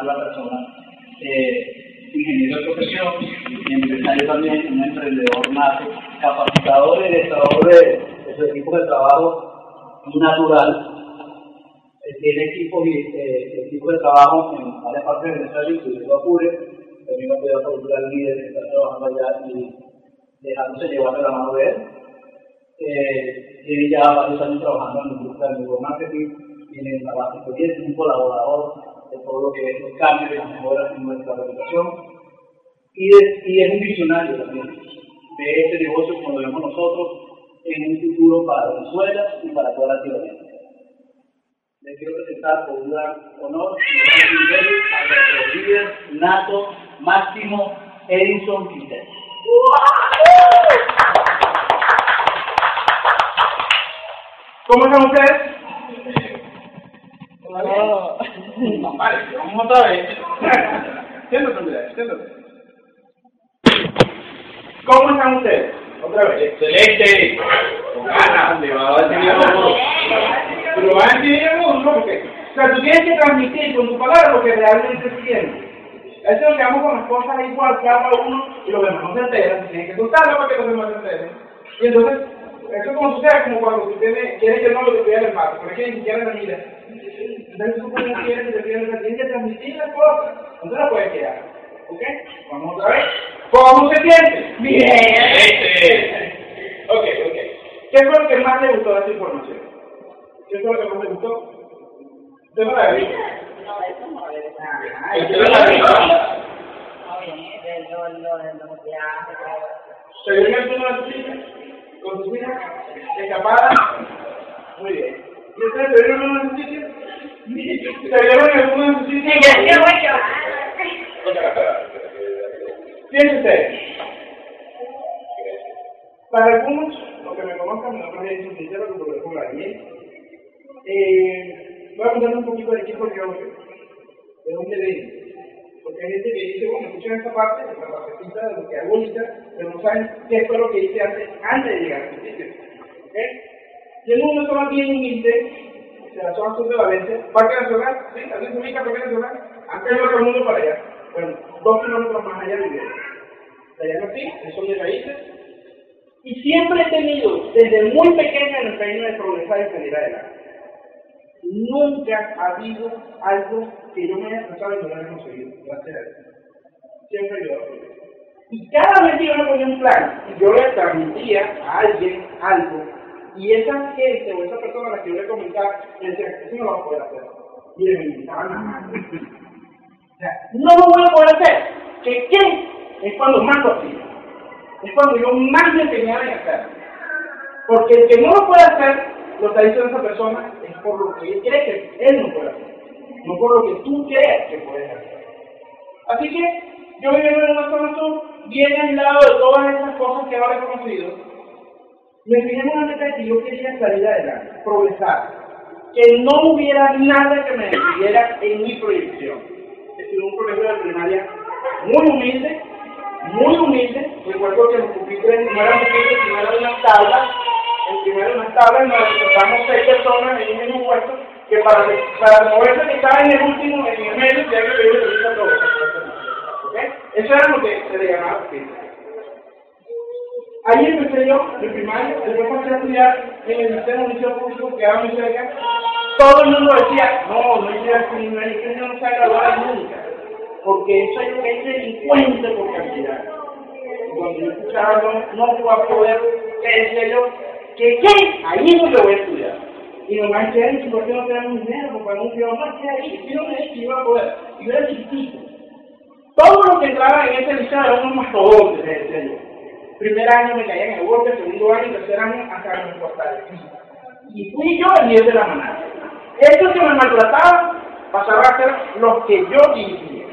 A la persona eh, ingeniero de profesión, empresario también, un emprendedor nato, capacitador y director de, su equipo de trabajo natural. Eh, tiene equipos, eh, equipos de trabajo en varias partes de Venezuela, incluyendo Apure, también ha podido cultural líder que está trabajando allá y dejándose llevar de la mano de él. Eh, tiene ya varios años trabajando en la industria del marketing, tiene una base de experiencia, un colaborador de todo lo que es los cambios y las mejoras en nuestra organización. Y, es un visionario también de este negocio lo vemos nosotros en un futuro para Venezuela y para toda Latinoamérica. Les quiero presentar con un gran honor a nuestro líder nato Máximo Edison Quintero. ¿Cómo están ustedes? Oh. Vale, vamos otra vez. siéntate, Andrés, siéntate. ¿Cómo están ustedes? Otra vez. Excelente. Con ganas, le va a decir. Pero va a decir ¿no? Porque, o sea, tú tienes que transmitir con tu palabra lo que realmente sientes. Eso es lo que hago con las cosas igual cada uno y los demás no se enteran, tienen que contarlo para que los demás se enteren. Y entonces, eso es como sucede como cuando tú tienes, quieres que no lo que el paso, pero es que ni siquiera la mira. Entonces tú puedes quieres que te tienes que transmitir las cosas, no te la puedes quedar. ¿Ok? Vamos otra vez. ¿Cómo se siente? Bien. Ok, ok. ¿Qué fue lo que más le gustó de esta información? ¿Qué fue lo que más le gustó? ¿De maravilla? No, eso no es. Ah, ¿de maravilla? ¿Se vio el turno de tu hija? ¿Con tus hijas? ¿Escapada? Muy bien. ¿Y ustedes se vieron en un sitio? ¿Se vieron en algún sitio? Sí, ya, ya voy a Fíjense Para algunos, los que me conozcan, mi nombre es Sincero, que por ejemplo bien. Eh, voy a contarles un poquito de qué fue yo, de dónde vengo. Porque hay gente que dice, bueno, escuchen esta parte, esta partecita de lo que hago ahorita, pero no saben qué fue lo que hice antes, antes de llegar a este sitio. ¿Okay? Y en un momento zona sur de Valencia, Parque Nacional, ¿sí? Así se ubica Parque Nacional, antes iba mundo para allá. Bueno, dos kilómetros más allá. De allá nací, son mis raíces. Y siempre he tenido, desde muy pequeña, el empeño de progresar y salir adelante. Nunca ha habido algo que yo me haya tratado y no haya conseguido, gracias a Dios. Siempre he ayudado a Y cada vez que yo me ponía un plan, y yo le transmitía a alguien algo, y esa gente o esa persona a la que yo le comentaba, me decía, eso no lo va a poder hacer. Y le más. O sea, no lo voy a poder hacer. ¿Qué qué? Es cuando más lo hacía. Es cuando yo más me empeñaba en hacerlo. Porque el que no lo puede hacer, lo está diciendo esa persona, es por lo que él cree que él no puede hacer. No por lo que tú crees que puedes hacer. Así que yo viviendo en una zona sur, bien aislado de todas esas cosas que ahora he conocido, me fijé en una meta que yo quería salir adelante, progresar, que no hubiera nada que me detuviera en mi proyección. Estuve un profesor de primaria muy humilde, muy humilde. Recuerdo que los pupitres no eran pupitres, sino eran unas tablas. En primero unas tablas nos encontramos seis personas en un mismo puesto que para, para moverse que estaba en el último, en el medio, tenía que pedir permiso a todos. Eso era lo que se le llamaba pupitre. Ahí empecé yo, en primaria, después pasé a estudiar en el sistema liceo público que era muy cerca. Todo el mundo decía, no, no hay que hay que no se ha nunca, porque eso es lo que es delincuente por cantidad. Cuando yo escuchaba, no, no voy a poder, ¿qué decía yo? ¿Qué qué? Ahí no lo voy a estudiar. Y nomás que ahí, ¿por qué no tenemos dinero? Porque no quiero más que ahí, si no me iba a poder. Yo era chiquitito. estaba en ese liceo era unos mastodontes, les decía yo. Primer año me caía en el golpe, segundo año, tercer año, hasta que me importaba. Y fui yo el líder de la manada. Estos que me maltrataban pasaron a ser los que yo dirigía.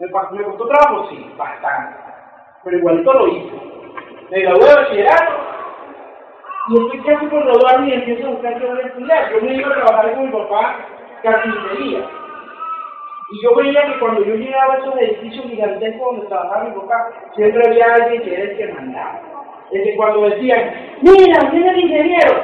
Me, me costó trabajo, sí, bastante. Pero igualito lo hice. Me gradué de bachillerato y estoy casi por graduarme y empiezo a buscar qué voy a estudiar. Yo me iba a trabajar con mi papá carpintería. Y yo veía que cuando yo llegaba a esos edificios gigantescos donde trabajaba mi papá, siempre había alguien que era el que mandaba. Es que cuando decían, mira, viene el ingeniero,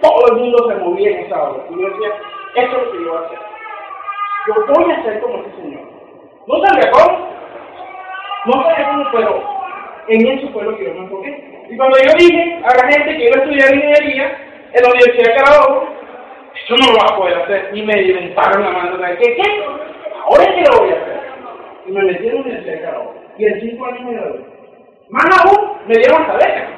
todo el mundo se movía en esa hora. Y yo decía, esto es lo que yo voy a hacer. Yo voy a ser como ese señor. No sabía cómo, no sabía cómo, pero en eso fue lo que yo me enfoqué. Y cuando yo dije a la gente que iba a estudiar ingeniería en la Universidad de Carabobo, eso no lo vas a poder hacer. Y me inventaron la mano. ¿Qué? ¿Qué? Ahora que lo voy a hacer. Y me metí en la de Carabobo. Y en cinco años me gradué. Más aún, me dieron hasta beca.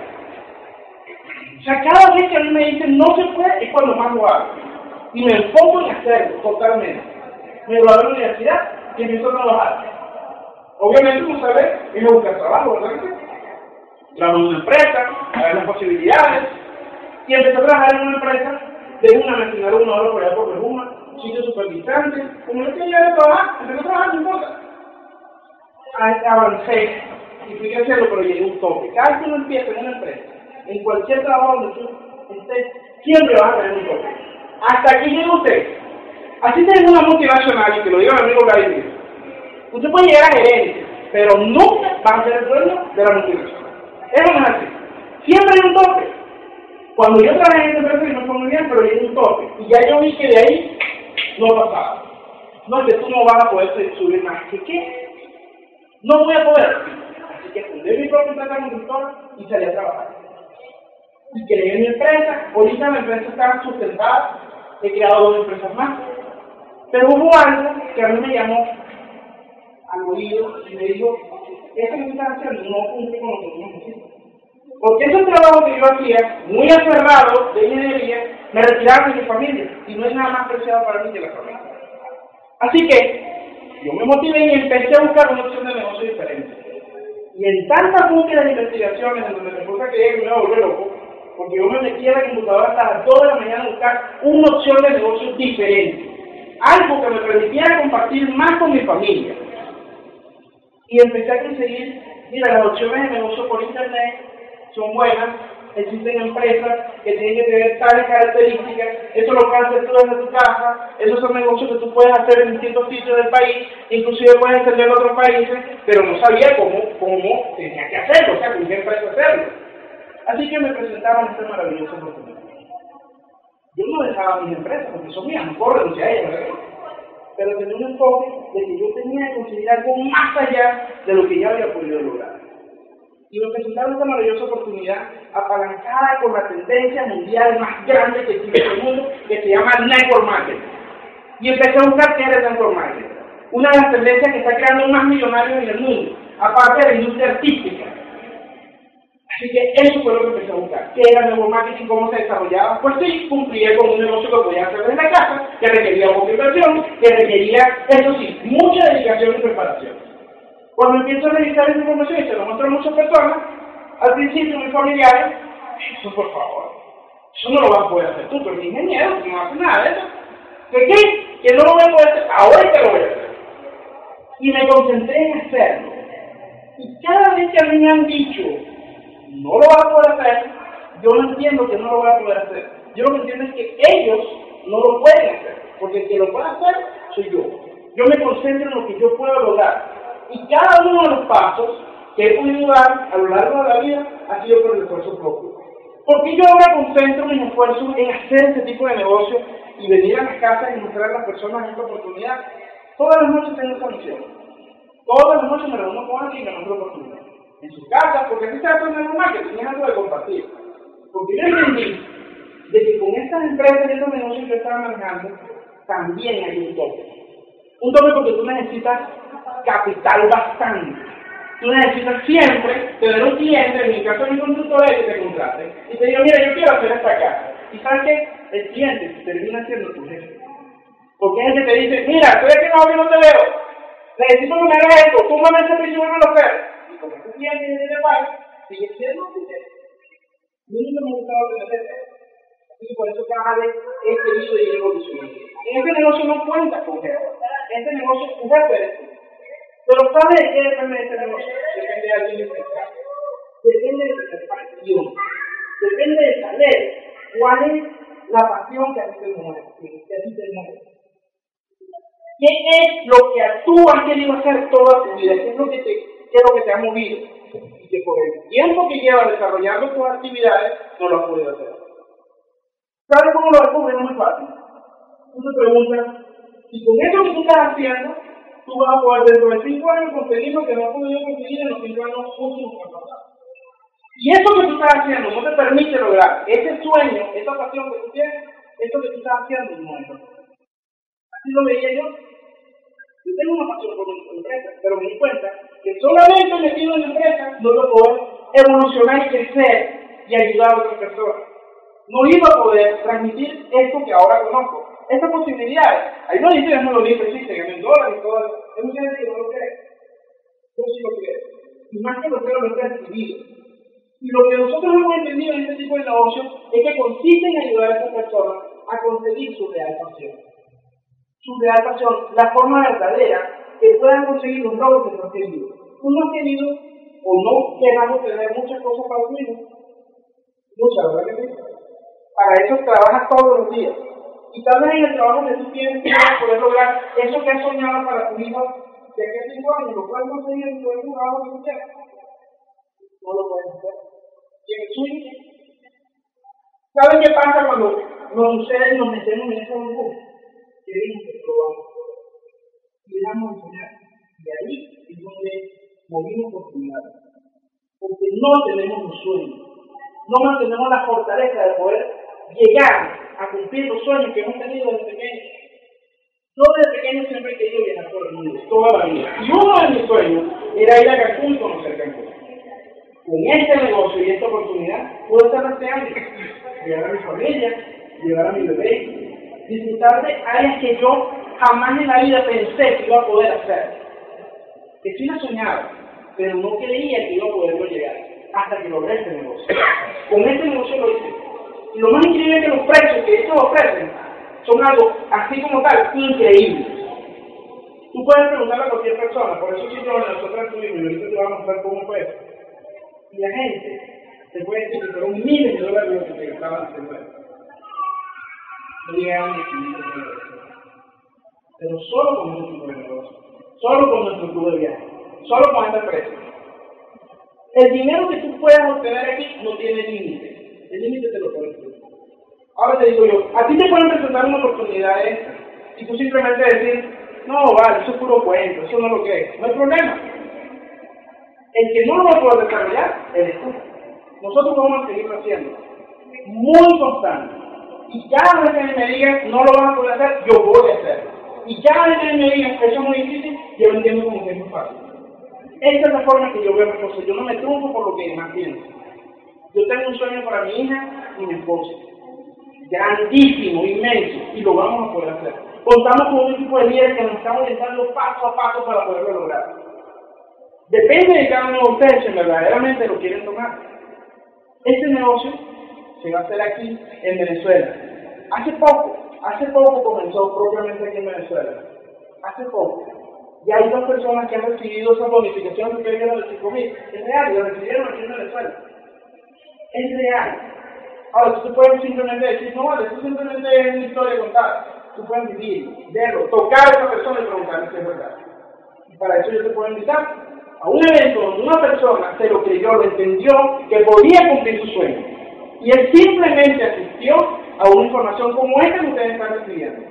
O sea, cada vez que a mí me dicen no se puede, es cuando más lo hago. Y me enfoco en hacerlo totalmente. Me gradué en la universidad y empiezo a trabajar. Obviamente, como sabes, es buscar trabajo, ¿verdad? Trabajo en una empresa, a ver las posibilidades. Y empecé a trabajar en una empresa de una nacional una hora por allá por Berguma, sitio súper distante. Como no quería de trabajar, empecé a trabajar sin cosa. Avancé y fui a hacerlo, pero llegué a un tope. Cada vez que uno empieza en una empresa, en cualquier trabajo donde tú estés, siempre vas a tener un tope. Hasta aquí llega usted. Así tengo una multinacional, y que lo diga mi amigo Vladimir. Usted puede llegar a gerente, pero nunca va a ser el dueño de la multinacional. Eso no es así. Siempre hay un tope. Cuando yo trabajé en esa empresa no fue muy bien, pero llegué a un tope. Y ya yo vi que de ahí no pasaba. No, que tú no vas a poder subir más. ¿Qué qué? No voy a poder. Así que fundé mi propia empresa conductora y salí a trabajar. Y creé mi empresa. Ahorita la empresa está sustentada. He creado dos empresas más. Pero hubo algo que a mí me llamó al oído y me dijo, estás haciendo no cumple con lo que tú necesitas. Porque ese trabajo que yo hacía, muy aferrado de ingeniería, me retiraba de mi familia. Y no es nada más preciado para mí que la familia. Así que yo me motivé y empecé a buscar una opción de negocio diferente. Y en tantas búsquedas de investigaciones, en donde me resulta que me iba a volver loco, porque yo me metí a la computadora hasta las 2 de la mañana a buscar una opción de negocio diferente. Algo que me permitiera compartir más con mi familia. Y empecé a conseguir, mira, las opciones de negocio por internet son buenas, existen empresas que tienen que tener tales características, eso lo hacer tú desde tu casa, esos son negocios que tú puedes hacer en distintos sitios del país, inclusive puedes extender en otros países, pero no sabía cómo, cómo tenía que hacerlo, o sea, con qué empresa hacerlo. Así que me presentaban esta maravillosa oportunidad. Yo no dejaba mis empresas, porque son mías, no puedo a ¿verdad? Pero tenía un enfoque de que yo tenía que conseguir algo más allá de lo que ya había podido lograr y presentaron esta maravillosa oportunidad apalancada con la tendencia mundial más grande que en el mundo, que se llama network marketing. Y empecé a buscar qué era el network marketing. Una de las tendencias que está creando más millonarios en el mundo, aparte de la industria artística. Así que eso fue lo que empecé a buscar. ¿Qué era el network marketing? ¿Cómo se desarrollaba? Pues sí, cumplía con un negocio que podía hacer desde la casa, que requería poca inversión, que requería, eso sí, mucha dedicación y preparación. Cuando empiezo a revisar esa información y se lo muestro a muchas personas, al principio mis familiares, eso por favor, eso no lo vas a poder hacer tú, eres ingeniero, tú no haces nada de eso. ¿Qué qué? Que no lo voy a poder hacer, ahora que lo voy a hacer. Y me concentré en hacerlo. Y cada vez que a mí me han dicho, no lo vas a poder hacer, yo no entiendo que no lo voy a poder hacer. Yo lo que entiendo es que ellos no lo pueden hacer, porque el que lo puede hacer soy yo. Yo me concentro en lo que yo puedo lograr. Y cada uno de los pasos que he podido dar a lo largo de la vida ha sido por el esfuerzo propio. Porque yo ahora concentro mis esfuerzos en hacer este tipo de negocio y venir a las casas y mostrar a las personas esta oportunidad. Todas las noches tengo esa misión. Todas las noches me reúno con alguien y me muestro oportunidad. En sus casas, porque así se hace en el marketing, es algo de compartir. Porque yo entendí de que con estas empresas y estos negocios que yo estaba manejando, también hay un tope. Un tope porque tú necesitas capital bastante. Tú necesitas siempre tener un cliente, en mi caso mi consultor, que te contrate y te diga, mira, yo quiero hacer esta casa. Y sabes qué? El cliente termina siendo tu jefe. Porque es el que te dice, mira, eres que no, yo no te veo. necesito que me hagas esto, tú me ese y me lo hacer. Y como este cliente tiene pago, sigue siendo un dinero. Nunca me ha gustado tener eso. Y por eso cada vez he querido ir evolucionando. En este negocio no cuenta con género. Este negocio es un Pero ¿sabe de qué depende de este negocio? Depende de alguien especial. Depende de la pasión. Depende de saber cuál es la pasión que a ti te mueve. Que a ti te mueve. ¿Qué es lo que tú has querido hacer toda tu vida? ¿Qué es lo que te, qué que te ha movido? Y que por el tiempo que llevas desarrollando tus actividades, no lo has podido hacer. ¿Sabes cómo lo descubres? Es muy fácil. Tú te preguntas, si con eso que tú estás haciendo, tú vas a poder dentro de cinco años conseguir lo que no has podido conseguir en los cinco años últimos que han pasado. Y eso que tú estás haciendo no te permite lograr ese sueño, esa pasión que tú tienes, eso que tú estás haciendo no es Así lo veía yo yo tengo una pasión por mi empresa, pero me di cuenta que solamente metido en la empresa no a poder evolucionar y crecer y ayudar a otras personas. No iba a poder transmitir esto que ahora conozco. Estas posibilidades. Hay no dice, no lo dice, sí, se ganan dólares y todo eso. Hay mucha gente que no lo cree. Yo sí lo creo. Y más que lo creo, lo he percibido. Y lo que nosotros hemos entendido en este tipo de negocio es que consiste en ayudar a estas personas a conseguir su real pasión su realización, la forma verdadera que puedan conseguir los logros que no han querido. Tú no has querido o no queramos tener muchas cosas para hijo. Muchas, ¿verdad que sí? Para eso trabajas todos los días. Y tal vez en el trabajo que tú tienes que poder lograr eso que has soñado para tu hijo de a cinco años, lo puedes conseguir en tu trabajo. No lo puedes hacer. Y en el suyo, ¿saben qué pasa cuando nos sucede y nos metemos en ese burbuja? tenemos que probar. Y dejamos enseñar. Y ahí es donde movimos oportunidades. Porque no tenemos los sueños. No mantenemos la fortaleza de poder llegar a cumplir los sueños que hemos tenido desde pequeños. Yo desde pequeño siempre he querido viajar por el mundo, toda la vida. Y uno de mis sueños era ir a Cancún y conocer Cancún. Con este negocio y esta oportunidad puedo estar este año, llevar a mi familia, llevar a mi bebé, disfrutar de áreas que yo jamás en la vida pensé que iba a poder hacer. Sí la soñaba, pero no creía que iba a poderlo llegar hasta que logré este negocio. Con este negocio lo hice. Lo más increíble que los precios que ellos ofrecen son algo así como tal, increíble. Tú puedes preguntarle a cualquier persona, por eso sí yo nosotros estuvimos y ahorita te voy a mostrar cómo fue. Y la gente te puede decir que fueron miles de dólares lo que te gastaban haciendo pero solo con nuestro tipo de negocio, solo con nuestro club de viaje, solo con esta empresa. El dinero que tú puedas obtener aquí no tiene límite. El límite te lo pones tú. Ahora te digo yo, a ti te pueden presentar una oportunidad extra y tú simplemente decir, no, vale, eso es puro cuento, eso no es lo que es. No hay problema. El que no lo va a poder desarrollar, eres tú. Nosotros vamos a seguirlo haciendo. Muy constante. Y cada vez que me digan, no lo van a poder hacer, yo voy a hacerlo. Y cada vez que me digan, eso es muy difícil, yo lo entiendo como que es muy fácil. Esta es la forma que yo veo las cosas. Yo no me trunco por lo que más pienso. Yo tengo un sueño para mi hija y mi esposa. Grandísimo, inmenso, y lo vamos a poder hacer. Contamos con un equipo de líderes que nos estamos orientando paso a paso para poderlo lograr. Depende de cada uno de ustedes si verdaderamente lo quieren tomar. Este negocio se va a hacer aquí en Venezuela. Hace poco, hace poco comenzó propiamente aquí en Venezuela. Hace poco. Y hay dos personas que han recibido esa bonificación que ustedes vieron de 5 mil. Es real, lo recibieron aquí en Venezuela. Es real. Ahora, tú puedes simplemente decir, no vale, esto simplemente es una historia contada. Tú puedes vivir, verlo, tocar a esa persona y preguntarle si es verdad. Y para eso yo te puedo invitar a un evento donde una persona se lo creyó, lo entendió, que podía cumplir su sueño. Y él simplemente asistió a una información como esta que ustedes están recibiendo.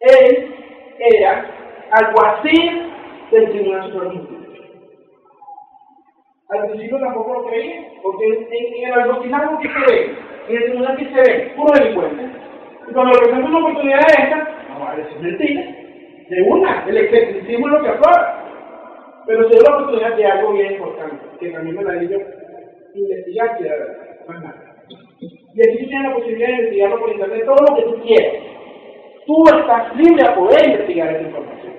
Él era alguacil del Tribunal Supremo Al principio tampoco lo creía, porque en, el alguacilado que se ve, en el tribunal que se ve, puro delincuente. Y cuando le presenta una oportunidad de esta, no decir mentira. De una, el escepticismo es lo que aflora. Pero se dio la oportunidad de algo bien importante, que también me la di yo, investigar y verdad. Y aquí tienes la posibilidad de investigarlo por internet, todo lo que tú quieras. Tú estás libre a poder investigar esa información.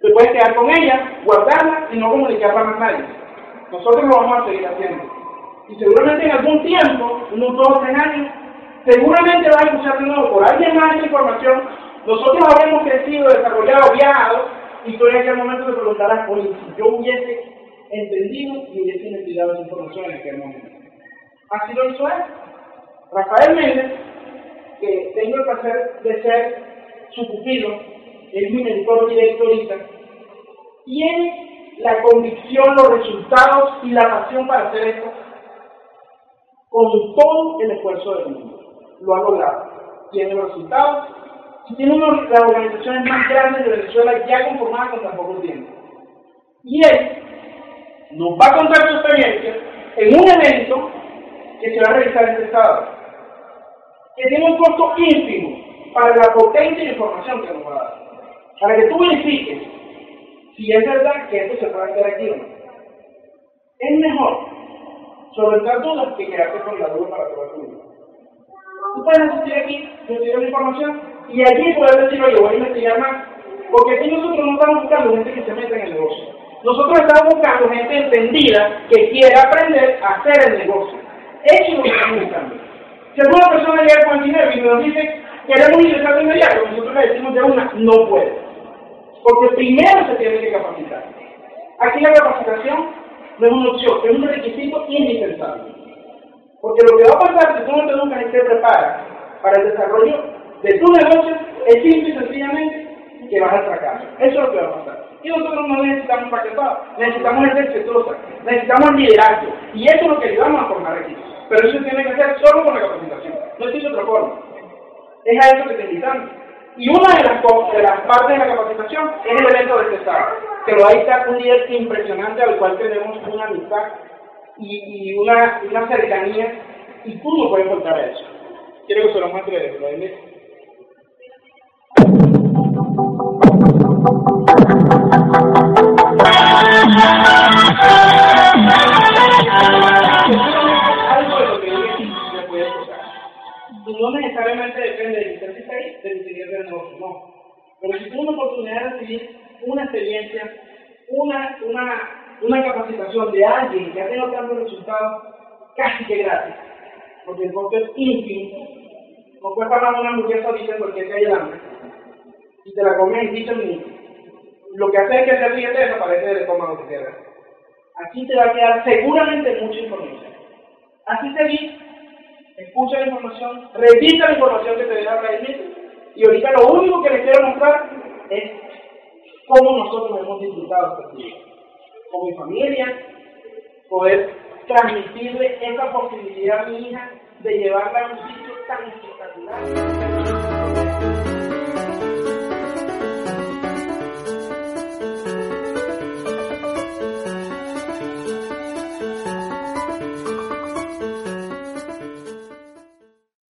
puedes quedar con ella, guardarla y no comunicarla a nadie. Nosotros lo vamos a seguir haciendo. Y seguramente en algún tiempo, unos dos o tres años, seguramente vas a escuchar de nuevo por alguien más esa información. Nosotros habremos crecido, desarrollado, viajado, y tú en aquel momento te preguntarás, oye, si yo hubiese entendido y hubiese investigado esa información en aquel momento. Así lo hizo él. Rafael Méndez, que tengo el placer de ser su pupilo, es mi mentor directo ahorita, tiene la convicción, los resultados y la pasión para hacer esto con todo el esfuerzo del mundo. Lo ha logrado. Tiene los resultados. Tiene una de las organizaciones más grandes de Venezuela ya conformada con tan poco tiempo. Y él nos va a contar su experiencia en un evento que se va a realizar este sábado, que tiene un costo ínfimo para la potencia de información que nos va a dar, para que tú verifiques si es verdad que esto se puede hacer aquí o no. Es mejor solventar dudas que quedarte con la duda para toda tu vida. Tú puedes asistir aquí, recibir la información y allí puedes decir, oye, voy a investigar más, porque aquí nosotros no estamos buscando gente que se meta en el negocio. Nosotros estamos buscando gente entendida que quiera aprender a hacer el negocio. Eso es lo que estamos buscando. Si alguna persona llega con el dinero y nos dice, queremos ingresar de inmediato, nosotros le decimos de una, no puede. Porque primero se tiene que capacitar. Aquí la capacitación no es una opción, es un requisito indispensable. Porque lo que va a pasar si tú no te educas y te preparas para el desarrollo de tu negocio es simple y sencillamente que vas al fracaso. Eso es lo que va a pasar. Y nosotros no necesitamos fracasados, necesitamos gente exitosa, necesitamos liderazgo. Y eso es lo que ayudamos a formar aquí. Pero eso tiene que hacer solo con la capacitación. No existe otra forma. Es a eso que te invitamos. Y una de las, de las partes de la capacitación es el evento de. Que lo hay está un líder impresionante al cual tenemos una amistad y, y una, una, cercanía. Y tú no puedes faltar a eso. Quiero que se lo muestre, Vladimir. Algo de lo que yo le puede no necesariamente depende de que estés ahí, de decidir del negocio, no. Pero si tienes una oportunidad de recibir una experiencia, una, una, una capacitación de alguien que ha tenido tantos resultados, casi que gratis, porque el costo es ínfimo, no puedes pagar una hamburguesa ahorita porque hay el hambre, y te la comes en 15 minutos. Lo que hace es que ese billete desaparece del estómago que queda. Aquí te va a quedar seguramente mucha información. Así te vi, escucha la información, revisa la información que te deja Vladimir, y ahorita lo único que les quiero mostrar es cómo nosotros hemos disfrutado este día. Con mi familia, poder transmitirle esa posibilidad a mi hija de llevarla a un sitio tan espectacular.